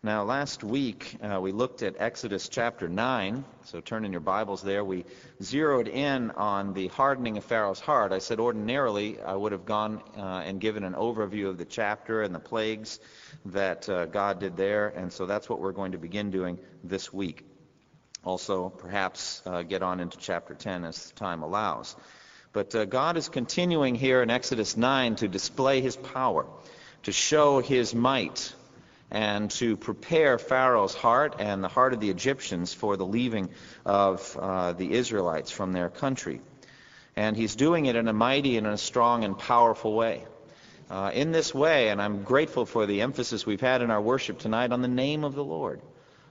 Now, last week uh, we looked at Exodus chapter 9. So turn in your Bibles there. We zeroed in on the hardening of Pharaoh's heart. I said ordinarily I would have gone uh, and given an overview of the chapter and the plagues that uh, God did there. And so that's what we're going to begin doing this week. Also, perhaps uh, get on into chapter 10 as time allows. But uh, God is continuing here in Exodus 9 to display his power, to show his might and to prepare Pharaoh's heart and the heart of the Egyptians for the leaving of uh, the Israelites from their country. And he's doing it in a mighty and in a strong and powerful way. Uh, in this way, and I'm grateful for the emphasis we've had in our worship tonight on the name of the Lord.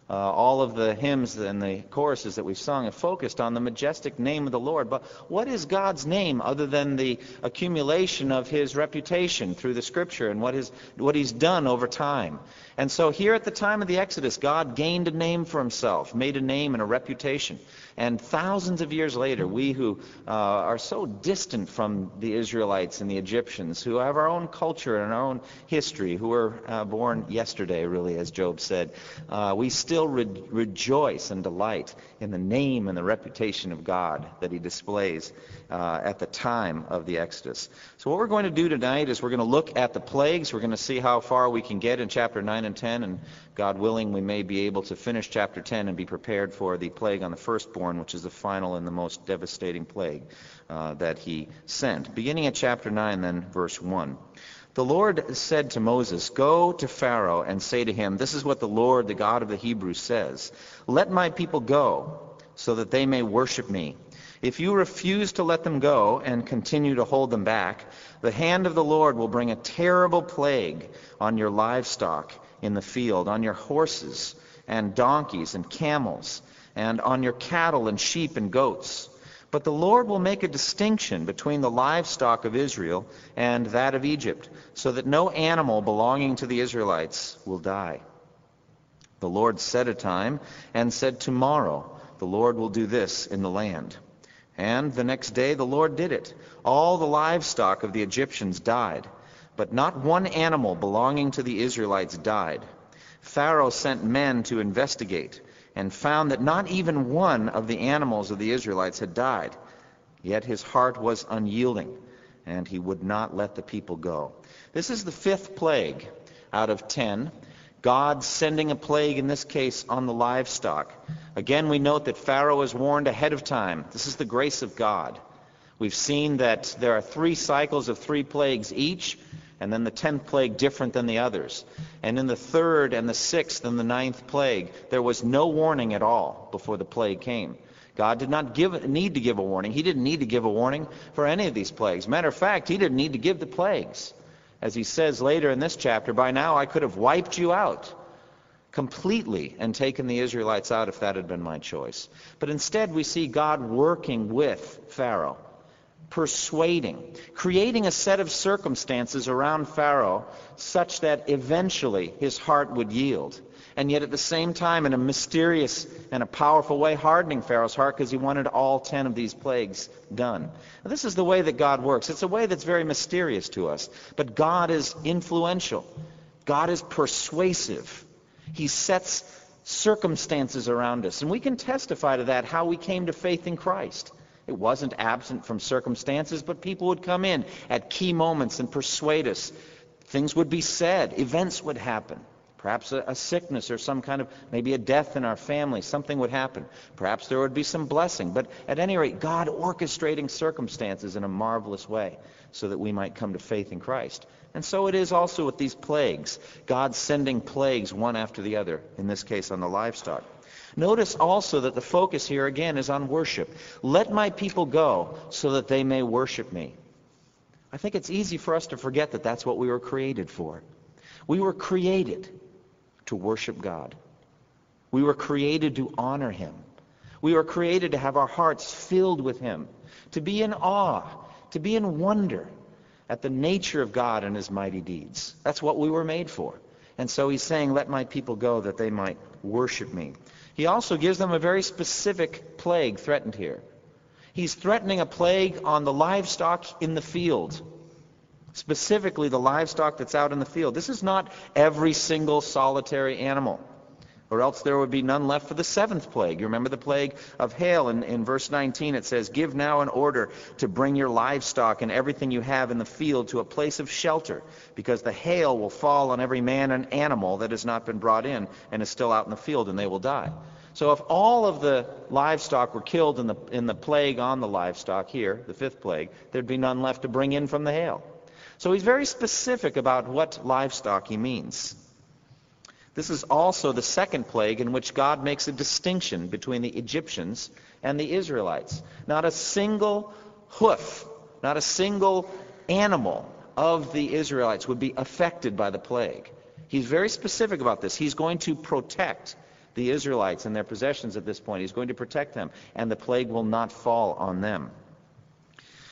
Uh, all of the hymns and the choruses that we've sung have focused on the majestic name of the Lord. But what is God's name other than the accumulation of his reputation through the scripture and what, his, what he's done over time? And so here at the time of the Exodus, God gained a name for himself, made a name and a reputation. And thousands of years later, we who uh, are so distant from the Israelites and the Egyptians, who have our own culture and our own history, who were uh, born yesterday, really, as Job said, uh, we still re- rejoice and delight in the name and the reputation of God that he displays uh, at the time of the Exodus. So what we're going to do tonight is we're going to look at the plagues. We're going to see how far we can get in chapter 9 and 10, and God willing, we may be able to finish chapter 10 and be prepared for the plague on the firstborn, which is the final and the most devastating plague uh, that he sent. Beginning at chapter 9, then, verse 1. The Lord said to Moses, Go to Pharaoh and say to him, This is what the Lord, the God of the Hebrews, says Let my people go, so that they may worship me. If you refuse to let them go and continue to hold them back, the hand of the Lord will bring a terrible plague on your livestock in the field, on your horses and donkeys and camels, and on your cattle and sheep and goats. But the Lord will make a distinction between the livestock of Israel and that of Egypt, so that no animal belonging to the Israelites will die. The Lord set a time and said, Tomorrow the Lord will do this in the land. And the next day the Lord did it. All the livestock of the Egyptians died but not one animal belonging to the Israelites died. Pharaoh sent men to investigate and found that not even one of the animals of the Israelites had died. Yet his heart was unyielding, and he would not let the people go. This is the fifth plague out of ten. God sending a plague, in this case, on the livestock. Again, we note that Pharaoh is warned ahead of time. This is the grace of God. We've seen that there are three cycles of three plagues each and then the tenth plague different than the others. And in the third and the sixth and the ninth plague, there was no warning at all before the plague came. God did not give, need to give a warning. He didn't need to give a warning for any of these plagues. Matter of fact, he didn't need to give the plagues. As he says later in this chapter, by now I could have wiped you out completely and taken the Israelites out if that had been my choice. But instead, we see God working with Pharaoh persuading, creating a set of circumstances around Pharaoh such that eventually his heart would yield. And yet at the same time, in a mysterious and a powerful way, hardening Pharaoh's heart because he wanted all ten of these plagues done. Now, this is the way that God works. It's a way that's very mysterious to us. But God is influential. God is persuasive. He sets circumstances around us. And we can testify to that, how we came to faith in Christ. It wasn't absent from circumstances, but people would come in at key moments and persuade us. Things would be said, events would happen. Perhaps a, a, sickness or some kind of, maybe a death in our family, something would happen. Perhaps there would be some blessing. But at any rate, God orchestrating circumstances in a marvelous way so that we might come to faith in Christ. And so it is also with these plagues. God sending plagues one after the other, in this case on the livestock. Notice also that the focus here again is on worship. Let my people go so that they may worship me. I think it's easy for us to forget that that's what we were created for. We were created to worship God. We were created to honor him. We were created to have our hearts filled with him, to be in awe, to be in wonder at the nature of God and his mighty deeds. That's what we were made for. And so he's saying, let my people go that they might worship me. He also gives them a very specific plague threatened here. He's threatening a plague on the livestock in the field, specifically the livestock that's out in the field. This is not every single solitary animal or else there would be none left for the seventh plague. You remember the plague of hail in, in verse 19. It says, Give now an order to bring your livestock and everything you have in the field to a place of shelter, because the hail will fall on every man and animal that has not been brought in and is still out in the field, and they will die. So if all of the livestock were killed in the, in the plague on the livestock here, the fifth plague, there'd be none left to bring in from the hail. So he's very specific about what livestock he means. This is also the second plague in which God makes a distinction between the Egyptians and the Israelites. Not a single hoof, not a single animal of the Israelites would be affected by the plague. He's very specific about this. He's going to protect the Israelites and their possessions at this point. He's going to protect them, and the plague will not fall on them.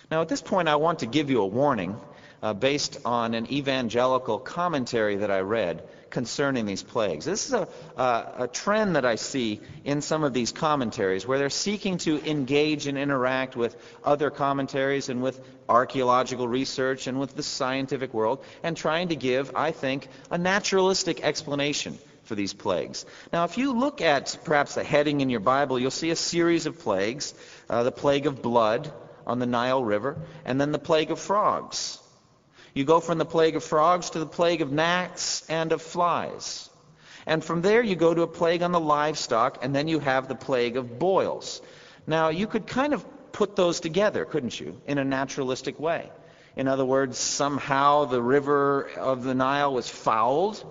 Now, at this point, I want to give you a warning uh, based on an evangelical commentary that I read concerning these plagues. This is a, uh, a trend that I see in some of these commentaries where they're seeking to engage and interact with other commentaries and with archaeological research and with the scientific world and trying to give, I think, a naturalistic explanation for these plagues. Now, if you look at perhaps the heading in your Bible, you'll see a series of plagues uh, the plague of blood on the Nile River, and then the plague of frogs. You go from the plague of frogs to the plague of gnats and of flies. And from there you go to a plague on the livestock, and then you have the plague of boils. Now, you could kind of put those together, couldn't you, in a naturalistic way? In other words, somehow the river of the Nile was fouled,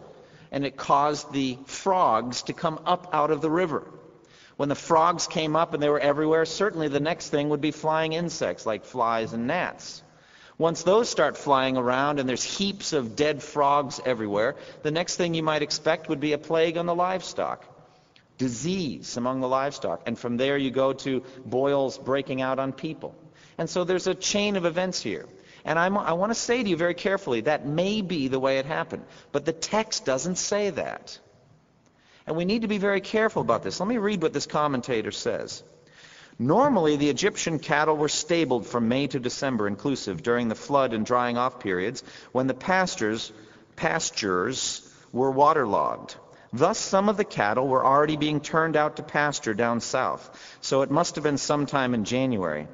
and it caused the frogs to come up out of the river. When the frogs came up and they were everywhere, certainly the next thing would be flying insects like flies and gnats. Once those start flying around and there's heaps of dead frogs everywhere, the next thing you might expect would be a plague on the livestock. Disease among the livestock. And from there you go to boils breaking out on people. And so there's a chain of events here. And I'm, i want to say to you very carefully, that may be the way it happened. But the text doesn't say that. And we need to be very careful about this. Let me read what this commentator says. Normally, the Egyptian cattle were stabled from May to December inclusive during the flood and drying off periods when the pastures, pastures were waterlogged. Thus, some of the cattle were already being turned out to pasture down south, so it must have been sometime in January.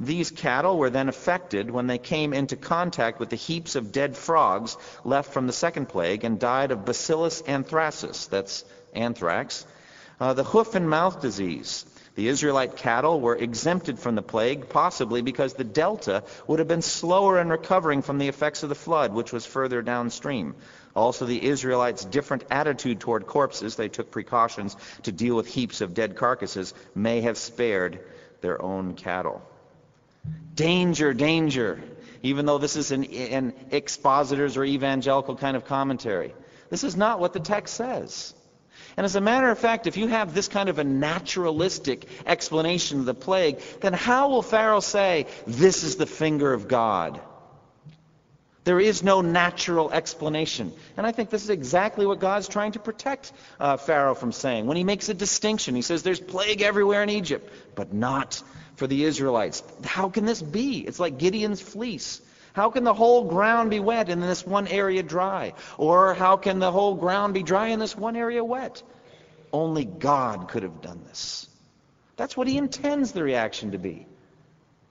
These cattle were then affected when they came into contact with the heaps of dead frogs left from the second plague and died of Bacillus anthracis, that's anthrax, uh, the hoof and mouth disease, the Israelite cattle were exempted from the plague, possibly because the delta would have been slower in recovering from the effects of the flood, which was further downstream. Also, the Israelites' different attitude toward corpses, they took precautions to deal with heaps of dead carcasses, may have spared their own cattle. Danger, danger. Even though this is an, an expositor's or evangelical kind of commentary. This is not what the text says. And as a matter of fact, if you have this kind of a naturalistic explanation of the plague, then how will Pharaoh say, this is the finger of God? There is no natural explanation. And I think this is exactly what God's trying to protect uh, Pharaoh from saying. When he makes a distinction, he says there's plague everywhere in Egypt, but not for the Israelites. How can this be? It's like Gideon's fleece. How can the whole ground be wet and this one area dry? Or how can the whole ground be dry and this one area wet? Only God could have done this. That's what he intends the reaction to be.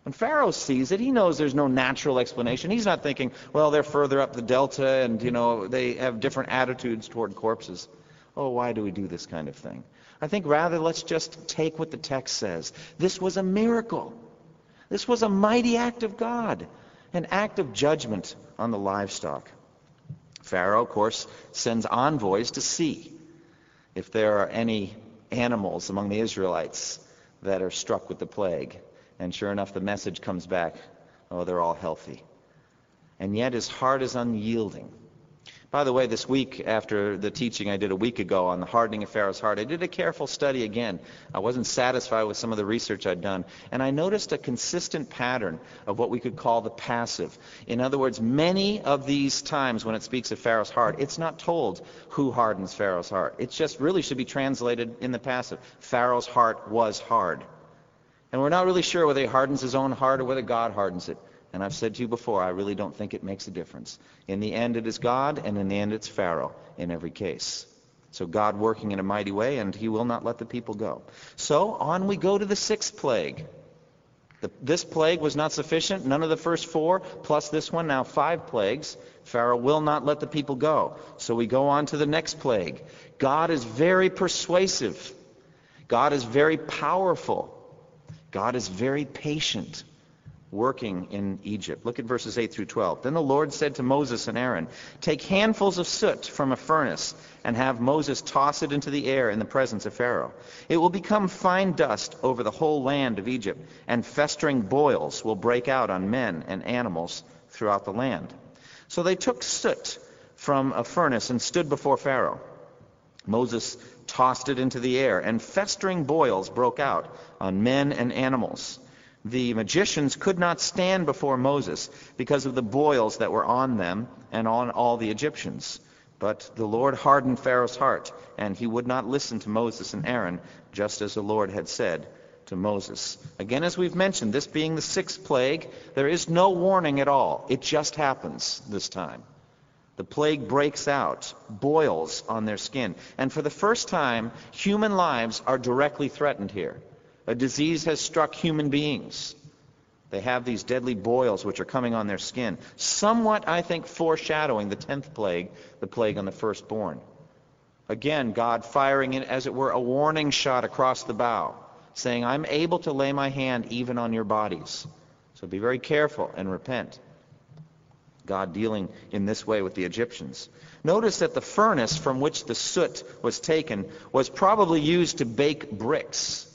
When Pharaoh sees it, he knows there's no natural explanation. He's not thinking, well, they're further up the delta and, you know, they have different attitudes toward corpses. Oh, why do we do this kind of thing? I think rather let's just take what the text says. This was a miracle. This was a mighty act of God an act of judgment on the livestock. Pharaoh, of course, sends envoys to see if there are any animals among the Israelites that are struck with the plague. And sure enough, the message comes back oh, they're all healthy. And yet his heart is unyielding. By the way, this week after the teaching I did a week ago on the hardening of Pharaoh's heart, I did a careful study again. I wasn't satisfied with some of the research I'd done, and I noticed a consistent pattern of what we could call the passive. In other words, many of these times when it speaks of Pharaoh's heart, it's not told who hardens Pharaoh's heart. It just really should be translated in the passive. Pharaoh's heart was hard. And we're not really sure whether he hardens his own heart or whether God hardens it. And I've said to you before, I really don't think it makes a difference. In the end, it is God, and in the end, it's Pharaoh in every case. So God working in a mighty way, and he will not let the people go. So on we go to the sixth plague. The, this plague was not sufficient. None of the first four, plus this one, now five plagues. Pharaoh will not let the people go. So we go on to the next plague. God is very persuasive. God is very powerful. God is very patient working in Egypt. Look at verses 8 through 12. Then the Lord said to Moses and Aaron, Take handfuls of soot from a furnace and have Moses toss it into the air in the presence of Pharaoh. It will become fine dust over the whole land of Egypt, and festering boils will break out on men and animals throughout the land. So they took soot from a furnace and stood before Pharaoh. Moses tossed it into the air, and festering boils broke out on men and animals the magicians could not stand before Moses because of the boils that were on them and on all the Egyptians. But the Lord hardened Pharaoh's heart, and he would not listen to Moses and Aaron, just as the Lord had said to Moses. Again, as we've mentioned, this being the sixth plague, there is no warning at all. It just happens this time. The plague breaks out, boils on their skin. And for the first time, human lives are directly threatened here. A disease has struck human beings. They have these deadly boils which are coming on their skin, somewhat, I think, foreshadowing the tenth plague, the plague on the firstborn. Again, God firing in, as it were, a warning shot across the bow, saying, I'm able to lay my hand even on your bodies. So be very careful and repent. God dealing in this way with the Egyptians. Notice that the furnace from which the soot was taken was probably used to bake bricks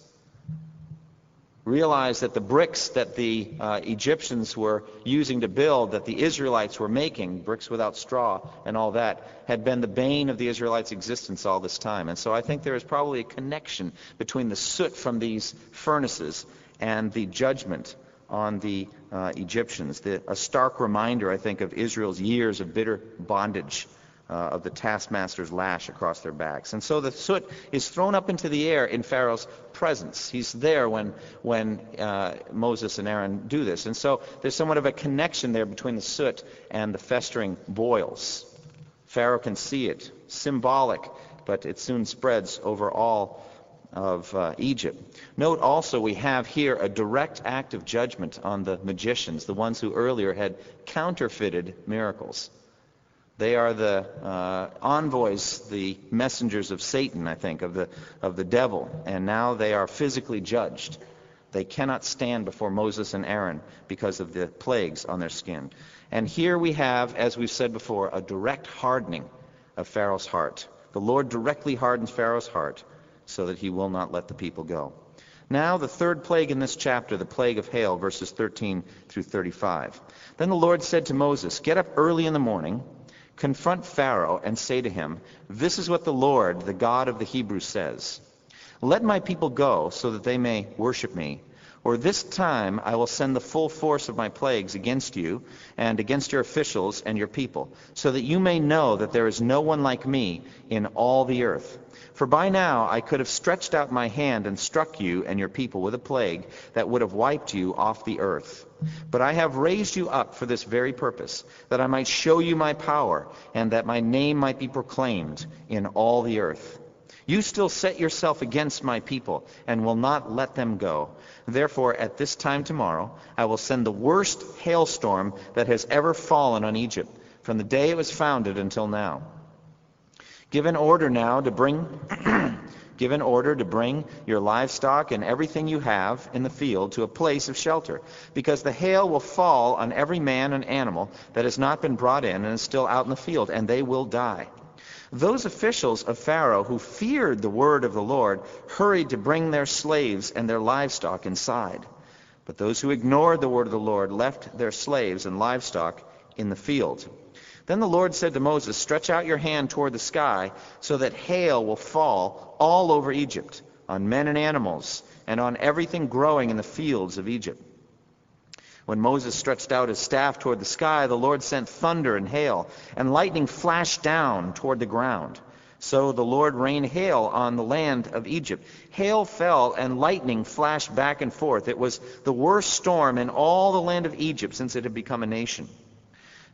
realized that the bricks that the uh, Egyptians were using to build, that the Israelites were making, bricks without straw and all that, had been the bane of the Israelites' existence all this time. And so I think there is probably a connection between the soot from these furnaces and the judgment on the uh, Egyptians. The, a stark reminder, I think, of Israel's years of bitter bondage uh, of the taskmaster's lash across their backs. And so the soot is thrown up into the air in Pharaoh's presence. He's there when, when uh, Moses and Aaron do this. And so there's somewhat of a connection there between the soot and the festering boils. Pharaoh can see it, symbolic, but it soon spreads over all of uh, Egypt. Note also we have here a direct act of judgment on the magicians, the ones who earlier had counterfeited miracles. They are the uh, envoys, the messengers of Satan, I think, of the, of the devil. And now they are physically judged. They cannot stand before Moses and Aaron because of the plagues on their skin. And here we have, as we've said before, a direct hardening of Pharaoh's heart. The Lord directly hardens Pharaoh's heart so that he will not let the people go. Now, the third plague in this chapter, the plague of hail, verses 13 through 35. Then the Lord said to Moses, Get up early in the morning confront Pharaoh and say to him, This is what the Lord, the God of the Hebrews, says. Let my people go so that they may worship me. Or this time I will send the full force of my plagues against you and against your officials and your people, so that you may know that there is no one like me in all the earth. For by now I could have stretched out my hand and struck you and your people with a plague that would have wiped you off the earth. But I have raised you up for this very purpose, that I might show you my power, and that my name might be proclaimed in all the earth. You still set yourself against my people and will not let them go. Therefore, at this time tomorrow, I will send the worst hailstorm that has ever fallen on Egypt, from the day it was founded until now. Give an order now to bring Give an order to bring your livestock and everything you have in the field to a place of shelter, because the hail will fall on every man and animal that has not been brought in and is still out in the field, and they will die. Those officials of Pharaoh who feared the word of the Lord hurried to bring their slaves and their livestock inside. But those who ignored the word of the Lord left their slaves and livestock in the field. Then the Lord said to Moses, Stretch out your hand toward the sky, so that hail will fall all over Egypt, on men and animals, and on everything growing in the fields of Egypt. When Moses stretched out his staff toward the sky, the Lord sent thunder and hail, and lightning flashed down toward the ground. So the Lord rained hail on the land of Egypt. Hail fell and lightning flashed back and forth. It was the worst storm in all the land of Egypt since it had become a nation.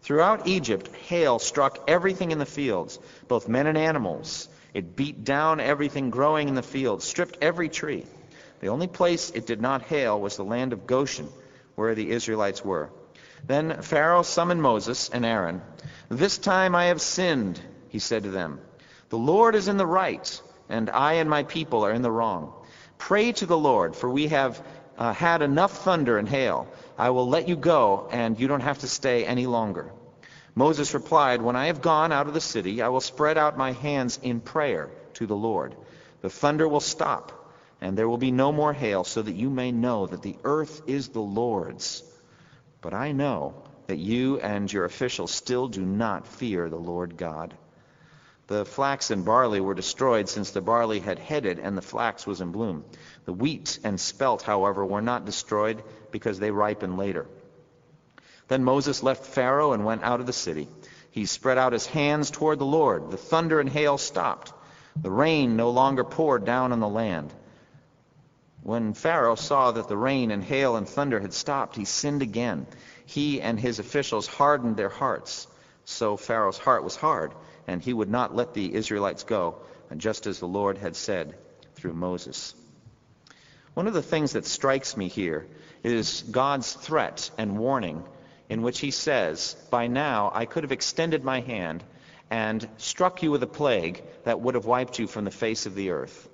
Throughout Egypt, hail struck everything in the fields, both men and animals. It beat down everything growing in the fields, stripped every tree. The only place it did not hail was the land of Goshen, where the Israelites were. Then Pharaoh summoned Moses and Aaron. This time I have sinned, he said to them. The Lord is in the right, and I and my people are in the wrong. Pray to the Lord, for we have uh, had enough thunder and hail. I will let you go, and you don't have to stay any longer. Moses replied, When I have gone out of the city, I will spread out my hands in prayer to the Lord. The thunder will stop, and there will be no more hail, so that you may know that the earth is the Lord's. But I know that you and your officials still do not fear the Lord God. The flax and barley were destroyed since the barley had headed and the flax was in bloom. The wheat and spelt, however, were not destroyed because they ripened later. Then Moses left Pharaoh and went out of the city. He spread out his hands toward the Lord. The thunder and hail stopped. The rain no longer poured down on the land. When Pharaoh saw that the rain and hail and thunder had stopped, he sinned again. He and his officials hardened their hearts. So Pharaoh's heart was hard and he would not let the Israelites go, just as the Lord had said through Moses. One of the things that strikes me here is God's threat and warning in which he says, By now I could have extended my hand and struck you with a plague that would have wiped you from the face of the earth.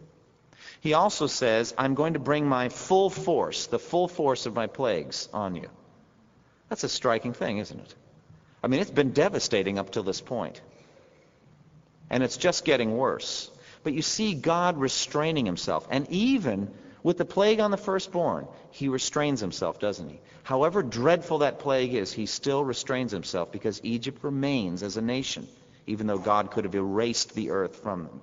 He also says, I'm going to bring my full force, the full force of my plagues, on you. That's a striking thing, isn't it? I mean, it's been devastating up till this point and it's just getting worse. But you see God restraining himself. And even with the plague on the firstborn, he restrains himself, doesn't he? However dreadful that plague is, he still restrains himself because Egypt remains as a nation, even though God could have erased the earth from them.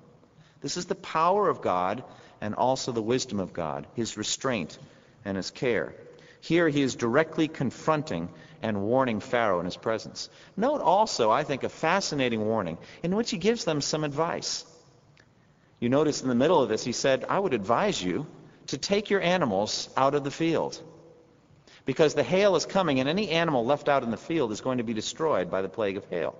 This is the power of God and also the wisdom of God, his restraint and his care. Here he is directly confronting and warning Pharaoh in his presence. Note also, I think, a fascinating warning in which he gives them some advice. You notice in the middle of this, he said, I would advise you to take your animals out of the field. Because the hail is coming, and any animal left out in the field is going to be destroyed by the plague of hail.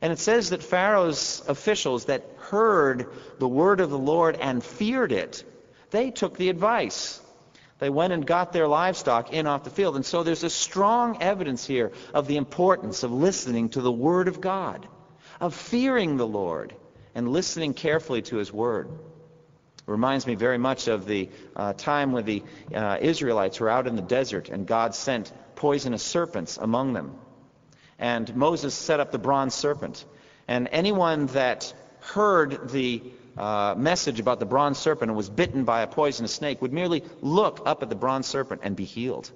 And it says that Pharaoh's officials that heard the word of the Lord and feared it, they took the advice. They went and got their livestock in off the field. And so there's a strong evidence here of the importance of listening to the Word of God, of fearing the Lord, and listening carefully to His Word. Reminds me very much of the uh, time when the uh, Israelites were out in the desert and God sent poisonous serpents among them. And Moses set up the bronze serpent. And anyone that heard the uh, message about the bronze serpent and was bitten by a poisonous snake would merely look up at the bronze serpent and be healed.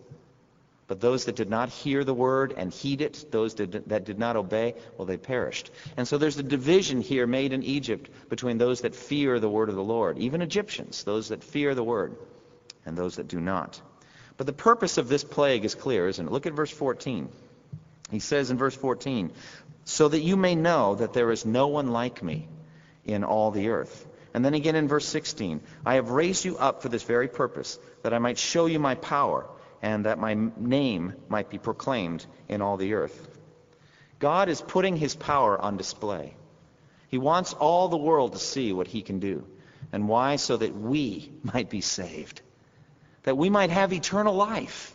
But those that did not hear the word and heed it, those that did not obey, well, they perished. And so there's a division here made in Egypt between those that fear the word of the Lord, even Egyptians, those that fear the word, and those that do not. But the purpose of this plague is clear, isn't it? Look at verse 14. He says in verse 14, So that you may know that there is no one like me in all the earth. And then again in verse 16, I have raised you up for this very purpose, that I might show you my power, and that my name might be proclaimed in all the earth. God is putting his power on display. He wants all the world to see what he can do. And why? So that we might be saved. That we might have eternal life.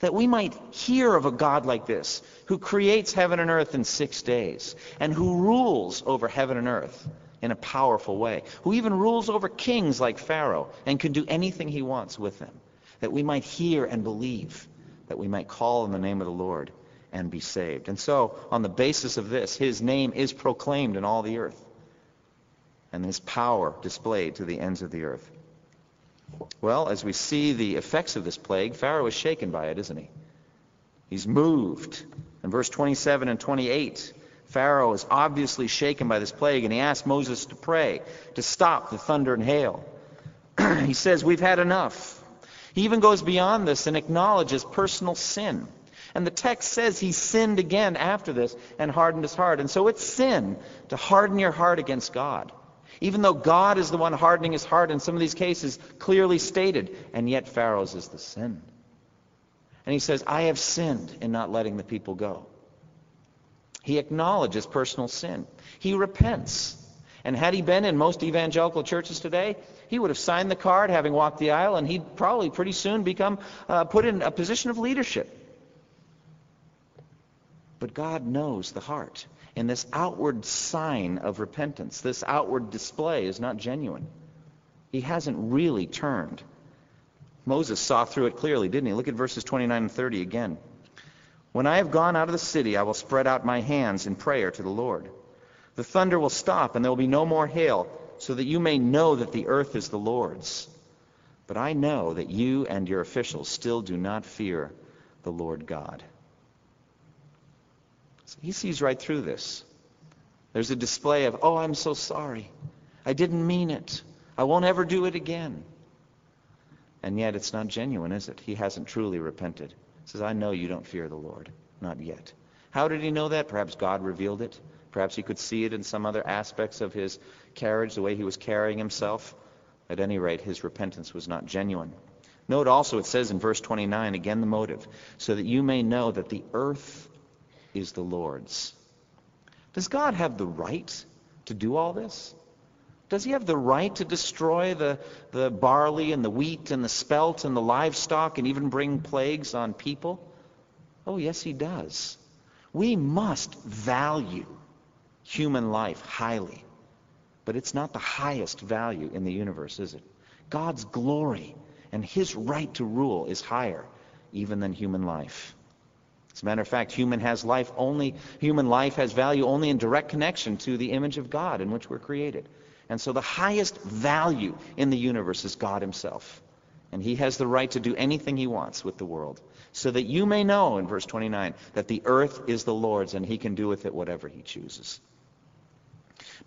That we might hear of a God like this, who creates heaven and earth in six days, and who rules over heaven and earth in a powerful way, who even rules over kings like Pharaoh and can do anything he wants with them, that we might hear and believe, that we might call in the name of the Lord and be saved. And so, on the basis of this, his name is proclaimed in all the earth, and his power displayed to the ends of the earth. Well, as we see the effects of this plague, Pharaoh is shaken by it, isn't he? He's moved. In verse 27 and 28, Pharaoh is obviously shaken by this plague, and he asks Moses to pray to stop the thunder and hail. he says, We've had enough. He even goes beyond this and acknowledges personal sin. And the text says he sinned again after this and hardened his heart. And so it's sin to harden your heart against God. Even though God is the one hardening his heart in some of these cases, clearly stated, and yet Pharaoh's is the sin. And he says, I have sinned in not letting the people go. He acknowledges personal sin. He repents. And had he been in most evangelical churches today, he would have signed the card having walked the aisle, and he'd probably pretty soon become uh, put in a position of leadership. But God knows the heart. And this outward sign of repentance, this outward display, is not genuine. He hasn't really turned. Moses saw through it clearly, didn't he? Look at verses 29 and 30 again. When I have gone out of the city, I will spread out my hands in prayer to the Lord. The thunder will stop, and there will be no more hail, so that you may know that the earth is the Lord's. But I know that you and your officials still do not fear the Lord God. So he sees right through this. There's a display of, oh, I'm so sorry. I didn't mean it. I won't ever do it again. And yet it's not genuine, is it? He hasn't truly repented He says, I know you don't fear the Lord. Not yet. How did he know that? Perhaps God revealed it. Perhaps he could see it in some other aspects of his carriage, the way he was carrying himself. At any rate, his repentance was not genuine. Note also, it says in verse 29, again the motive, so that you may know that the earth is the Lord's. Does God have the right to do all this? Does he have the right to destroy the, the barley and the wheat and the spelt and the livestock and even bring plagues on people? Oh, yes, he does. We must value human life highly. But it's not the highest value in the universe, is it? God's glory and his right to rule is higher even than human life. As a matter of fact, human has life only human life has value only in direct connection to the image of God in which we're created. And so the highest value in the universe is God himself. And he has the right to do anything he wants with the world. So that you may know, in verse 29, that the earth is the Lord's and he can do with it whatever he chooses.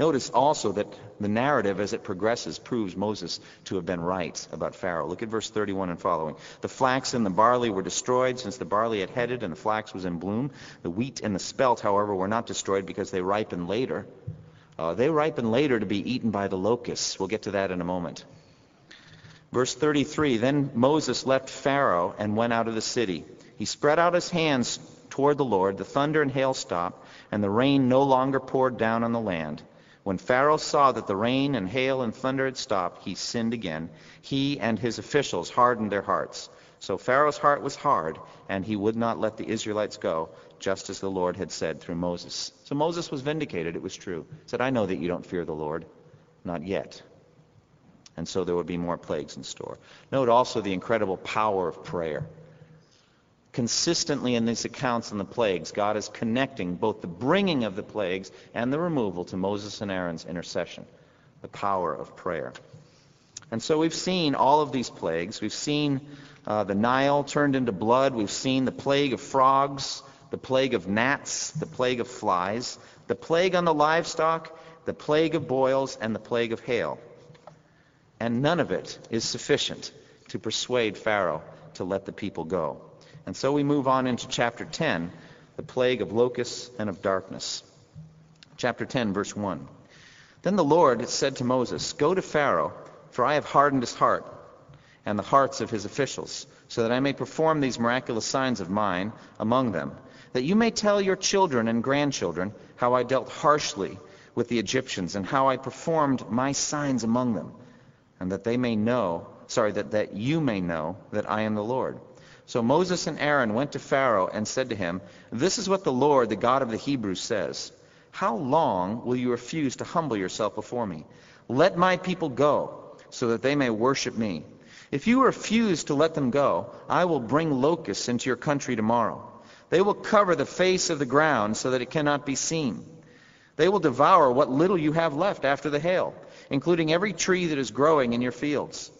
Notice also that the narrative as it progresses proves Moses to have been right about Pharaoh. Look at verse 31 and following. The flax and the barley were destroyed since the barley had headed and the flax was in bloom. The wheat and the spelt, however, were not destroyed because they ripened later. Uh, they ripen later to be eaten by the locusts. We'll get to that in a moment. Verse 33 Then Moses left Pharaoh and went out of the city. He spread out his hands toward the Lord. The thunder and hail stopped, and the rain no longer poured down on the land. When Pharaoh saw that the rain and hail and thunder had stopped, he sinned again. He and his officials hardened their hearts. So Pharaoh's heart was hard, and he would not let the Israelites go, just as the Lord had said through Moses. So Moses was vindicated. It was true. He said, I know that you don't fear the Lord. Not yet. And so there would be more plagues in store. Note also the incredible power of prayer. Consistently in these accounts on the plagues, God is connecting both the bringing of the plagues and the removal to Moses and Aaron's intercession. The power of prayer. And so we've seen all of these plagues. We've seen uh, the Nile turned into blood. We've seen the plague of frogs, the plague of gnats, the plague of flies, the plague on the livestock, the plague of boils, and the plague of hail. And none of it is sufficient to persuade Pharaoh to let the people go. And so we move on into chapter 10, the plague of locusts and of darkness. Chapter 10, verse 1. Then the Lord said to Moses, Go to Pharaoh for I have hardened his heart and the hearts of his officials, so that I may perform these miraculous signs of mine among them, that you may tell your children and grandchildren how I dealt harshly with the Egyptians and how I performed my signs among them, and that they may know, sorry, that, that you may know that I am the Lord. So Moses and Aaron went to Pharaoh and said to him, This is what the Lord, the God of the Hebrews, says. How long will you refuse to humble yourself before me? Let my people go so that they may worship me. If you refuse to let them go, I will bring locusts into your country tomorrow. They will cover the face of the ground so that it cannot be seen. They will devour what little you have left after the hail, including every tree that is growing in your fields.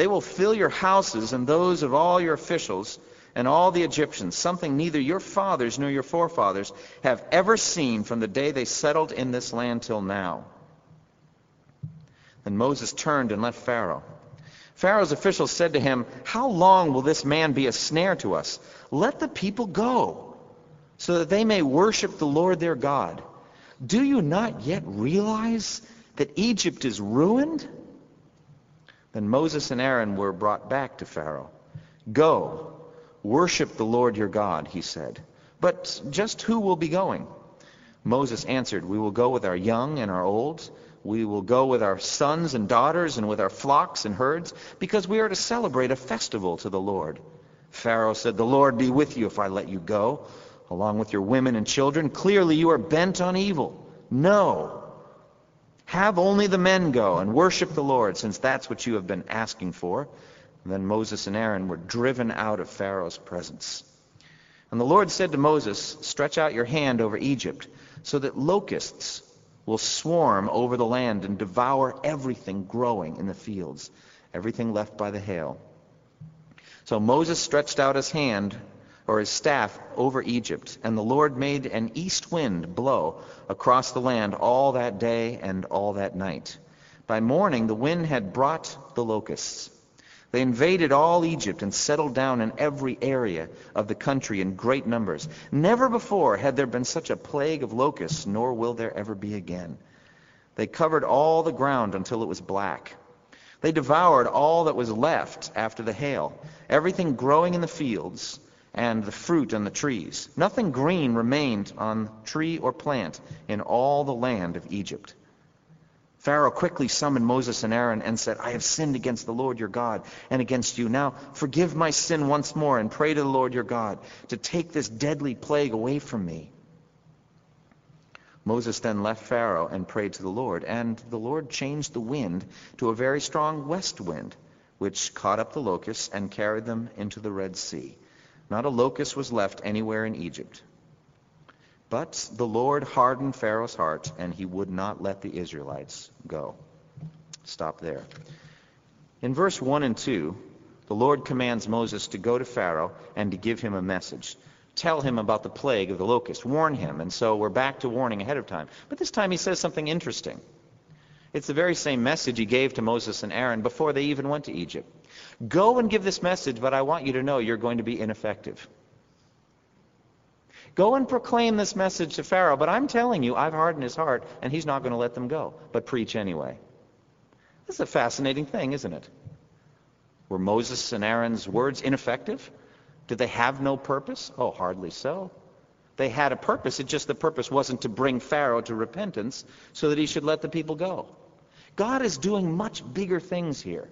They will fill your houses and those of all your officials, and all the Egyptians, something neither your fathers nor your forefathers have ever seen from the day they settled in this land till now. Then Moses turned and left Pharaoh. Pharaoh's officials said to him, How long will this man be a snare to us? Let the people go, so that they may worship the Lord their God. Do you not yet realize that Egypt is ruined? Then Moses and Aaron were brought back to Pharaoh. Go, worship the Lord your God, he said. But just who will be going? Moses answered, We will go with our young and our old we will go with our sons and daughters and with our flocks and herds because we are to celebrate a festival to the Lord. Pharaoh said, The Lord be with you if I let you go, along with your women and children. Clearly you are bent on evil. No. Have only the men go and worship the Lord, since that's what you have been asking for. And then Moses and Aaron were driven out of Pharaoh's presence. And the Lord said to Moses, Stretch out your hand over Egypt, so that locusts will swarm over the land and devour everything growing in the fields, everything left by the hail. So Moses stretched out his hand or his staff over Egypt, and the Lord made an east wind blow across the land all that day and all that night. By morning the wind had brought the locusts. They invaded all Egypt and settled down in every area of the country in great numbers. Never before had there been such a plague of locusts, nor will there ever be again. They covered all the ground until it was black. They devoured all that was left after the hail, everything growing in the fields and the fruit on the trees. Nothing green remained on tree or plant in all the land of Egypt. Pharaoh quickly summoned Moses and Aaron and said, I have sinned against the Lord your God and against you. Now forgive my sin once more and pray to the Lord your God to take this deadly plague away from me. Moses then left Pharaoh and prayed to the Lord, and the Lord changed the wind to a very strong west wind, which caught up the locusts and carried them into the Red Sea. Not a locust was left anywhere in Egypt. But the Lord hardened Pharaoh's heart, and he would not let the Israelites go. Stop there. In verse 1 and 2, the Lord commands Moses to go to Pharaoh and to give him a message. Tell him about the plague of the locust. Warn him. And so we're back to warning ahead of time. But this time he says something interesting. It's the very same message he gave to Moses and Aaron before they even went to Egypt. Go and give this message, but I want you to know you're going to be ineffective. Go and proclaim this message to Pharaoh, but I'm telling you, I've hardened his heart, and he's not going to let them go. But preach anyway. This is a fascinating thing, isn't it? Were Moses and Aaron's words ineffective? Did they have no purpose? Oh, hardly so. They had a purpose. It just the purpose wasn't to bring Pharaoh to repentance so that he should let the people go. God is doing much bigger things here.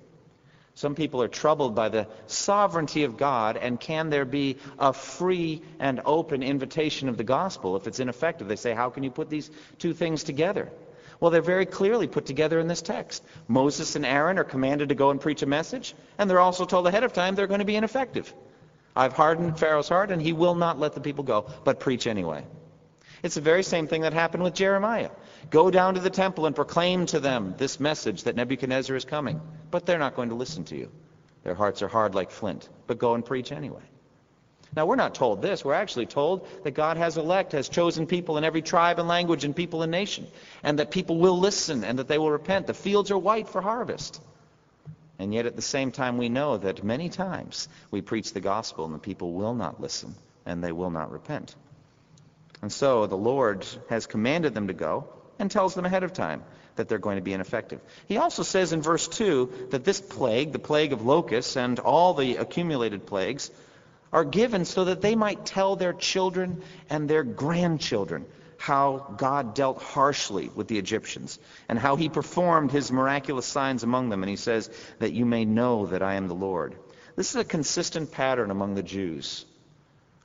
Some people are troubled by the sovereignty of God, and can there be a free and open invitation of the gospel if it's ineffective? They say, how can you put these two things together? Well, they're very clearly put together in this text. Moses and Aaron are commanded to go and preach a message, and they're also told ahead of time they're going to be ineffective. I've hardened Pharaoh's heart, and he will not let the people go, but preach anyway. It's the very same thing that happened with Jeremiah. Go down to the temple and proclaim to them this message that Nebuchadnezzar is coming. But they're not going to listen to you. Their hearts are hard like flint. But go and preach anyway. Now, we're not told this. We're actually told that God has elect, has chosen people in every tribe and language and people and nation, and that people will listen and that they will repent. The fields are white for harvest. And yet, at the same time, we know that many times we preach the gospel and the people will not listen and they will not repent. And so the Lord has commanded them to go and tells them ahead of time that they're going to be ineffective. He also says in verse 2 that this plague, the plague of locusts and all the accumulated plagues, are given so that they might tell their children and their grandchildren how God dealt harshly with the Egyptians and how he performed his miraculous signs among them. And he says that you may know that I am the Lord. This is a consistent pattern among the Jews,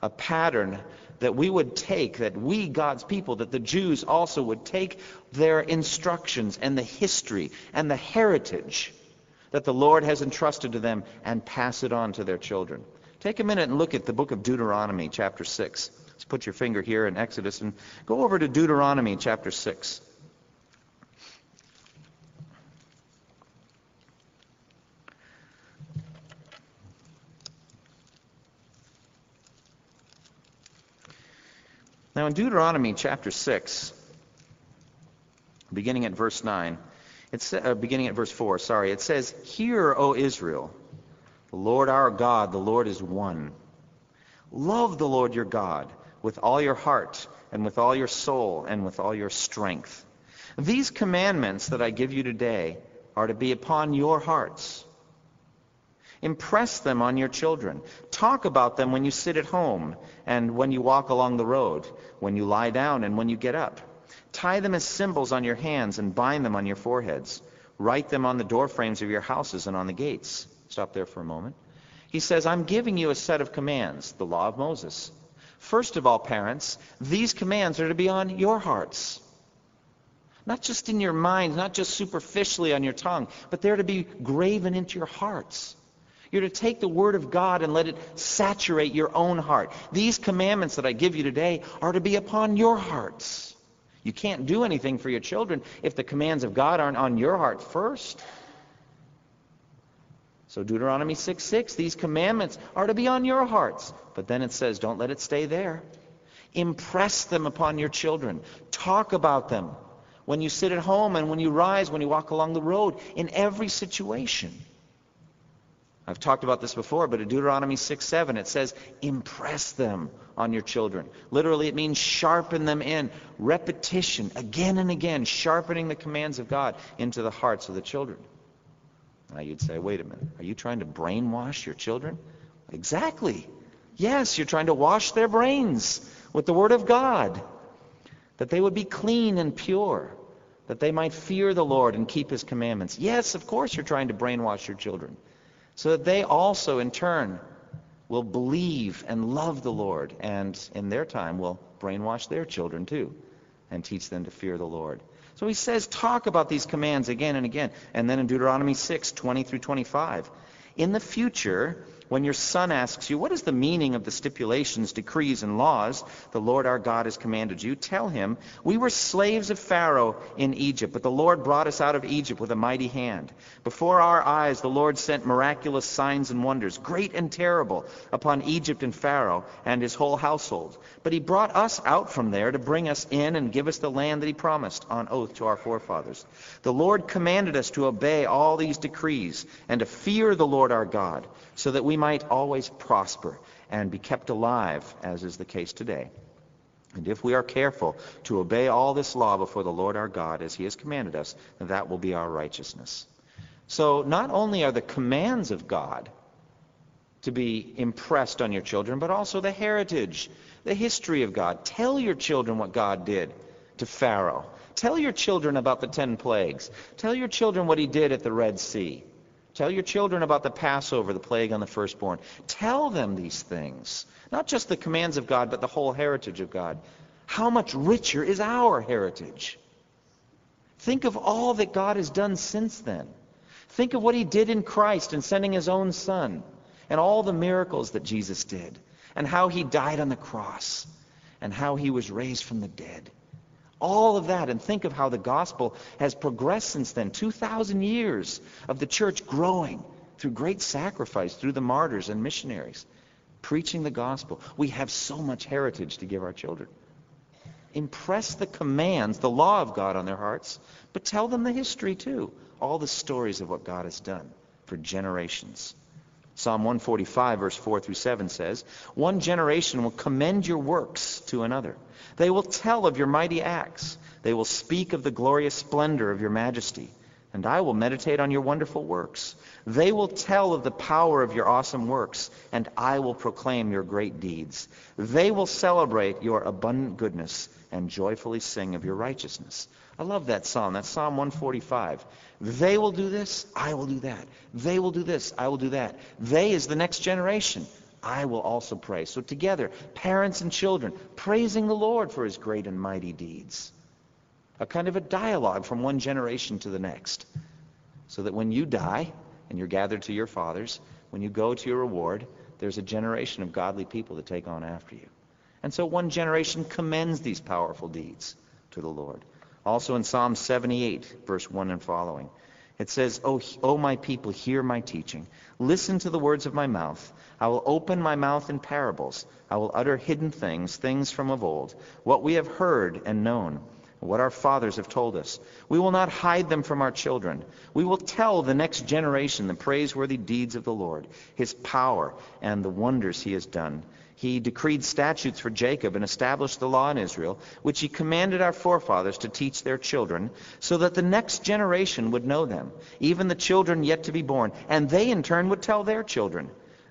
a pattern that we would take, that we, God's people, that the Jews also would take their instructions and the history and the heritage that the Lord has entrusted to them and pass it on to their children. Take a minute and look at the book of Deuteronomy, chapter 6. Let's put your finger here in Exodus and go over to Deuteronomy, chapter 6. Now, in Deuteronomy chapter 6, beginning at verse 9, it's uh, beginning at verse 4, sorry, it says, Hear, O Israel, the Lord our God, the Lord is one. Love the Lord your God with all your heart and with all your soul and with all your strength. These commandments that I give you today are to be upon your hearts. Impress them on your children. Talk about them when you sit at home and when you walk along the road, when you lie down and when you get up. Tie them as symbols on your hands and bind them on your foreheads. Write them on the doorframes of your houses and on the gates. Stop there for a moment. He says, I'm giving you a set of commands, the law of Moses. First of all, parents, these commands are to be on your hearts. Not just in your mind, not just superficially on your tongue, but they're to be graven into your hearts. You're to take the Word of God and let it saturate your own heart. These commandments that I give you today are to be upon your hearts. You can't do anything for your children if the commands of God aren't on your heart first. So Deuteronomy 6 6, these commandments are to be on your hearts. But then it says, don't let it stay there. Impress them upon your children. Talk about them when you sit at home and when you rise, when you walk along the road, in every situation. I've talked about this before, but in Deuteronomy 6 7, it says, impress them on your children. Literally, it means sharpen them in. Repetition, again and again, sharpening the commands of God into the hearts of the children. Now you'd say, wait a minute, are you trying to brainwash your children? Exactly. Yes, you're trying to wash their brains with the Word of God, that they would be clean and pure, that they might fear the Lord and keep His commandments. Yes, of course, you're trying to brainwash your children so that they also, in turn, will believe and love the Lord, and in their time will brainwash their children too, and teach them to fear the Lord. So he says, talk about these commands again and again. And then in Deuteronomy 6, 20 through 25, in the future, when your son asks you, What is the meaning of the stipulations, decrees, and laws the Lord our God has commanded you? Tell him, We were slaves of Pharaoh in Egypt, but the Lord brought us out of Egypt with a mighty hand. Before our eyes, the Lord sent miraculous signs and wonders, great and terrible, upon Egypt and Pharaoh and his whole household. But he brought us out from there to bring us in and give us the land that he promised on oath to our forefathers. The Lord commanded us to obey all these decrees and to fear the Lord our God so that we might always prosper and be kept alive, as is the case today. And if we are careful to obey all this law before the Lord our God as he has commanded us, then that will be our righteousness. So not only are the commands of God to be impressed on your children, but also the heritage, the history of God. Tell your children what God did to Pharaoh. Tell your children about the ten plagues. Tell your children what he did at the Red Sea. Tell your children about the Passover, the plague on the firstborn. Tell them these things. Not just the commands of God, but the whole heritage of God. How much richer is our heritage? Think of all that God has done since then. Think of what he did in Christ in sending his own son and all the miracles that Jesus did and how he died on the cross and how he was raised from the dead. All of that, and think of how the gospel has progressed since then. 2,000 years of the church growing through great sacrifice, through the martyrs and missionaries, preaching the gospel. We have so much heritage to give our children. Impress the commands, the law of God on their hearts, but tell them the history too. All the stories of what God has done for generations. Psalm 145, verse 4 through 7 says, One generation will commend your works to another. They will tell of your mighty acts. They will speak of the glorious splendor of your majesty. And I will meditate on your wonderful works. They will tell of the power of your awesome works, and I will proclaim your great deeds. They will celebrate your abundant goodness and joyfully sing of your righteousness. I love that psalm. That's Psalm 145. They will do this, I will do that. They will do this, I will do that. They is the next generation. I will also pray. So together, parents and children, praising the Lord for his great and mighty deeds. A kind of a dialogue from one generation to the next. So that when you die and you're gathered to your fathers, when you go to your reward, there's a generation of godly people to take on after you. And so one generation commends these powerful deeds to the Lord. Also in Psalm 78, verse 1 and following. It says, "O my people, hear my teaching. Listen to the words of my mouth. I will open my mouth in parables. I will utter hidden things, things from of old, what we have heard and known, what our fathers have told us. We will not hide them from our children. We will tell the next generation the praiseworthy deeds of the Lord, his power, and the wonders he has done." He decreed statutes for Jacob and established the law in Israel, which he commanded our forefathers to teach their children, so that the next generation would know them, even the children yet to be born, and they in turn would tell their children.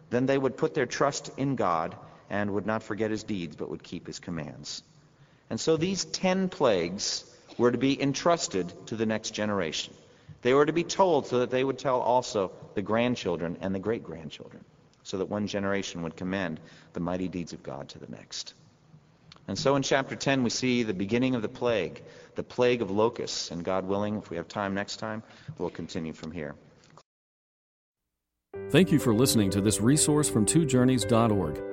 Then they would put their trust in God and would not forget his deeds, but would keep his commands. And so these ten plagues were to be entrusted to the next generation. They were to be told so that they would tell also the grandchildren and the great grandchildren so that one generation would commend the mighty deeds of God to the next. And so in chapter 10, we see the beginning of the plague, the plague of locusts. And God willing, if we have time next time, we'll continue from here. Thank you for listening to this resource from twojourneys.org.